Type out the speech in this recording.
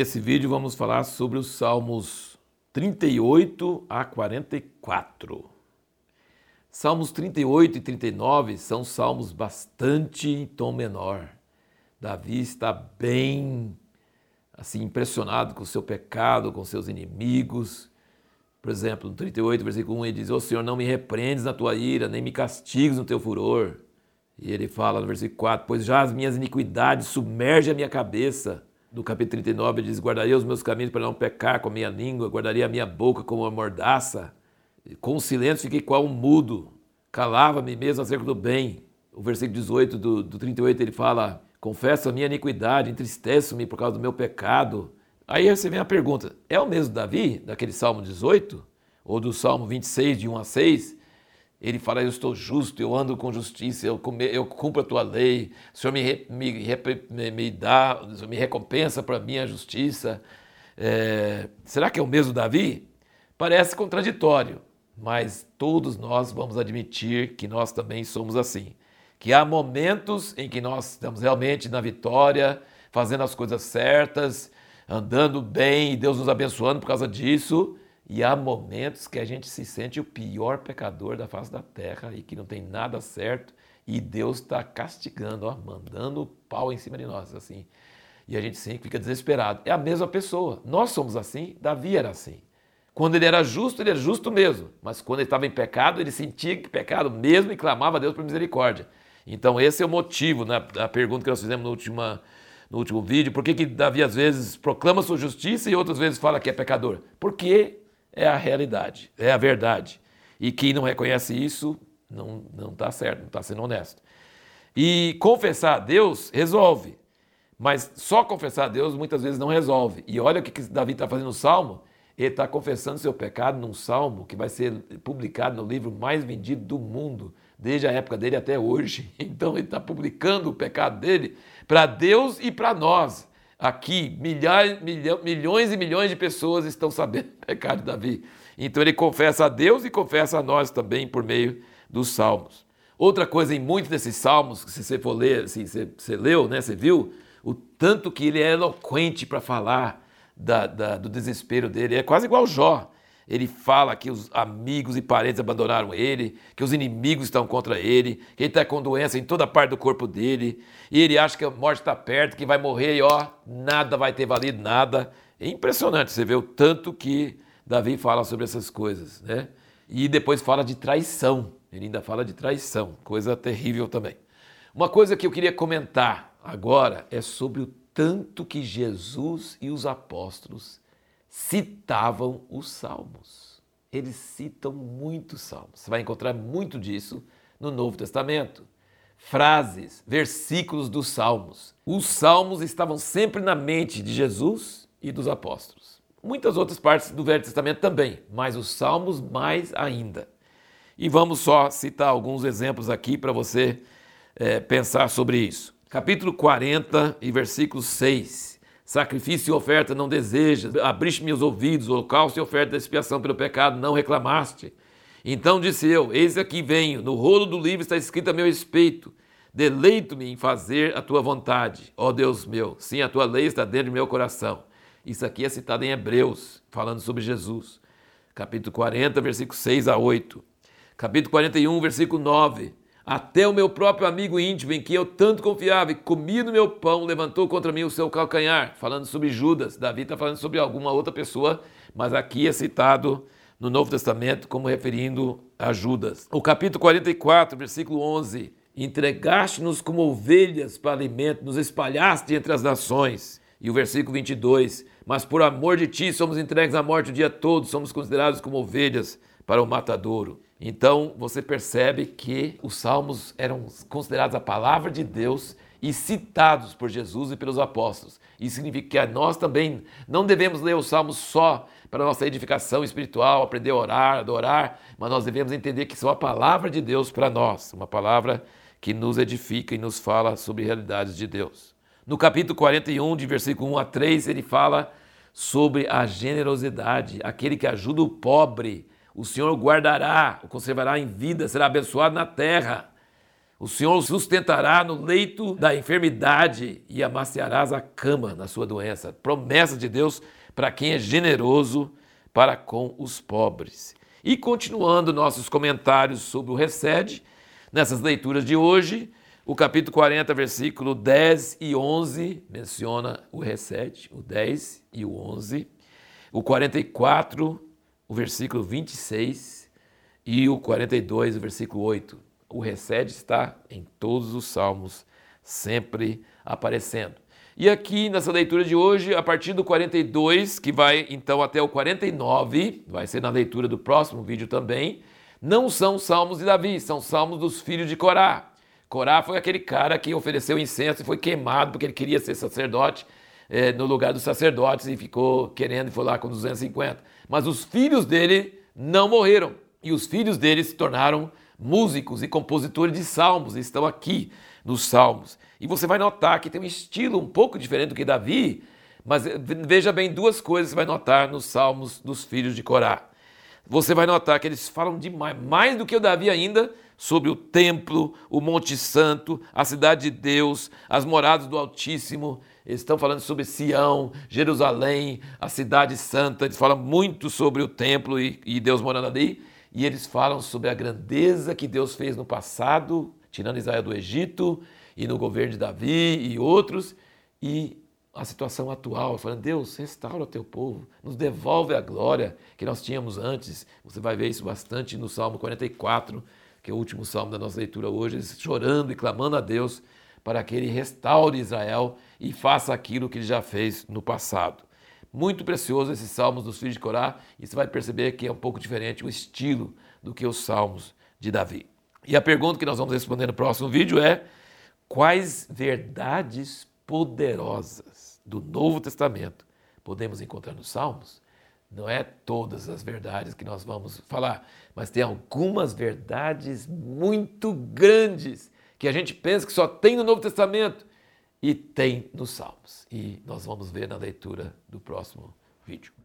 Nesse vídeo vamos falar sobre os Salmos 38 a 44. Salmos 38 e 39 são salmos bastante em tom menor. Davi está bem assim impressionado com o seu pecado, com seus inimigos. Por exemplo, no 38, versículo 1, ele diz: "Ó oh, Senhor, não me repreendes na tua ira, nem me castigues no teu furor". E ele fala no versículo 4: "Pois já as minhas iniquidades submergem a minha cabeça" do capítulo 39, diz: Guardaria os meus caminhos para não pecar com a minha língua, guardaria a minha boca como uma mordaça. Com o silêncio fiquei qual um mudo, calava-me mesmo acerca do bem. O versículo 18 do, do 38 ele fala: Confesso a minha iniquidade, entristeço-me por causa do meu pecado. Aí você vem a pergunta: é o mesmo Davi, daquele Salmo 18? Ou do Salmo 26, de 1 a 6? Ele fala: Eu estou justo, eu ando com justiça, eu, eu cumpro a tua lei, o Senhor me, me, me dá, me recompensa para a minha justiça. É, será que é o mesmo Davi? Parece contraditório, mas todos nós vamos admitir que nós também somos assim. Que há momentos em que nós estamos realmente na vitória, fazendo as coisas certas, andando bem e Deus nos abençoando por causa disso. E há momentos que a gente se sente o pior pecador da face da terra e que não tem nada certo e Deus está castigando, ó, mandando pau em cima de nós, assim. E a gente sempre fica desesperado. É a mesma pessoa. Nós somos assim, Davi era assim. Quando ele era justo, ele era justo mesmo. Mas quando ele estava em pecado, ele sentia que pecado mesmo e clamava a Deus por misericórdia. Então esse é o motivo, né, da pergunta que nós fizemos no último, no último vídeo. Por que, que Davi às vezes proclama sua justiça e outras vezes fala que é pecador? Porque é a realidade, é a verdade. E quem não reconhece isso não está certo, não está sendo honesto. E confessar a Deus resolve, mas só confessar a Deus muitas vezes não resolve. E olha o que Davi está fazendo no Salmo. Ele está confessando seu pecado num salmo que vai ser publicado no livro mais vendido do mundo, desde a época dele até hoje. Então ele está publicando o pecado dele para Deus e para nós aqui milhares, milhões e milhões de pessoas estão sabendo do pecado de Davi. Então ele confessa a Deus e confessa a nós também por meio dos salmos. Outra coisa em muitos desses salmos, se você for ler, assim, você, você leu, né, você viu, o tanto que ele é eloquente para falar da, da, do desespero dele. É quase igual Jó. Ele fala que os amigos e parentes abandonaram ele, que os inimigos estão contra ele, que ele está com doença em toda parte do corpo dele, e ele acha que a morte está perto, que vai morrer e ó, nada vai ter valido nada. É impressionante você ver o tanto que Davi fala sobre essas coisas, né? E depois fala de traição. Ele ainda fala de traição, coisa terrível também. Uma coisa que eu queria comentar agora é sobre o tanto que Jesus e os apóstolos citavam os salmos. Eles citam muitos salmos. Você vai encontrar muito disso no Novo Testamento. Frases, versículos dos salmos. Os salmos estavam sempre na mente de Jesus e dos apóstolos. Muitas outras partes do Velho Testamento também, mas os salmos mais ainda. E vamos só citar alguns exemplos aqui para você é, pensar sobre isso. Capítulo 40 e versículo 6 Sacrifício e oferta não desejas, abriste meus ouvidos, holocausto e oferta de expiação pelo pecado não reclamaste. Então disse eu: Eis aqui venho, no rolo do livro está escrito a meu respeito. Deleito-me em fazer a tua vontade, ó Deus meu. Sim, a tua lei está dentro do meu coração. Isso aqui é citado em Hebreus, falando sobre Jesus. Capítulo 40, versículo 6 a 8. Capítulo 41, versículo 9. Até o meu próprio amigo íntimo, em que eu tanto confiava e comia no meu pão, levantou contra mim o seu calcanhar. Falando sobre Judas. Davi está falando sobre alguma outra pessoa, mas aqui é citado no Novo Testamento como referindo a Judas. O capítulo 44, versículo 11. Entregaste-nos como ovelhas para alimento, nos espalhaste entre as nações. E o versículo 22. Mas por amor de ti somos entregues à morte o dia todo, somos considerados como ovelhas para o matadouro. Então você percebe que os salmos eram considerados a palavra de Deus e citados por Jesus e pelos apóstolos. Isso significa que nós também não devemos ler os salmos só para nossa edificação espiritual, aprender a orar, adorar, mas nós devemos entender que são a palavra de Deus para nós, uma palavra que nos edifica e nos fala sobre realidades de Deus. No capítulo 41, de versículo 1 a 3, ele fala sobre a generosidade, aquele que ajuda o pobre o Senhor guardará, o conservará em vida, será abençoado na terra. O Senhor o sustentará no leito da enfermidade e amaciarás a cama na sua doença. Promessa de Deus para quem é generoso para com os pobres. E continuando nossos comentários sobre o recede, nessas leituras de hoje, o capítulo 40, versículo 10 e 11 menciona o recede, o 10 e o 11. O 44, o versículo 26 e o 42, o versículo 8. O recede está em todos os salmos, sempre aparecendo. E aqui nessa leitura de hoje, a partir do 42, que vai então até o 49, vai ser na leitura do próximo vídeo também, não são salmos de Davi, são salmos dos filhos de Corá. Corá foi aquele cara que ofereceu incenso e foi queimado porque ele queria ser sacerdote é, no lugar dos sacerdotes e ficou querendo e foi lá com 250. Mas os filhos dele não morreram e os filhos dele se tornaram músicos e compositores de salmos, estão aqui nos salmos. E você vai notar que tem um estilo um pouco diferente do que Davi, mas eh, veja bem duas coisas que você vai notar nos salmos dos filhos de Corá. Você vai notar que eles falam demais, mais do que o Davi ainda, sobre o templo, o Monte Santo, a cidade de Deus, as moradas do Altíssimo. Eles estão falando sobre Sião, Jerusalém, a cidade santa. Eles falam muito sobre o templo e, e Deus morando ali. E eles falam sobre a grandeza que Deus fez no passado, tirando Israel do Egito, e no governo de Davi e outros. E a situação atual, falando, Deus, restaura o teu povo, nos devolve a glória que nós tínhamos antes. Você vai ver isso bastante no Salmo 44, que é o último salmo da nossa leitura hoje, chorando e clamando a Deus para que ele restaure Israel e faça aquilo que ele já fez no passado. Muito precioso esses salmos dos filhos de Corá, e você vai perceber que é um pouco diferente o estilo do que os salmos de Davi. E a pergunta que nós vamos responder no próximo vídeo é: quais verdades poderosas do Novo Testamento podemos encontrar nos salmos? Não é todas as verdades que nós vamos falar, mas tem algumas verdades muito grandes que a gente pensa que só tem no Novo Testamento e tem nos Salmos. E nós vamos ver na leitura do próximo vídeo.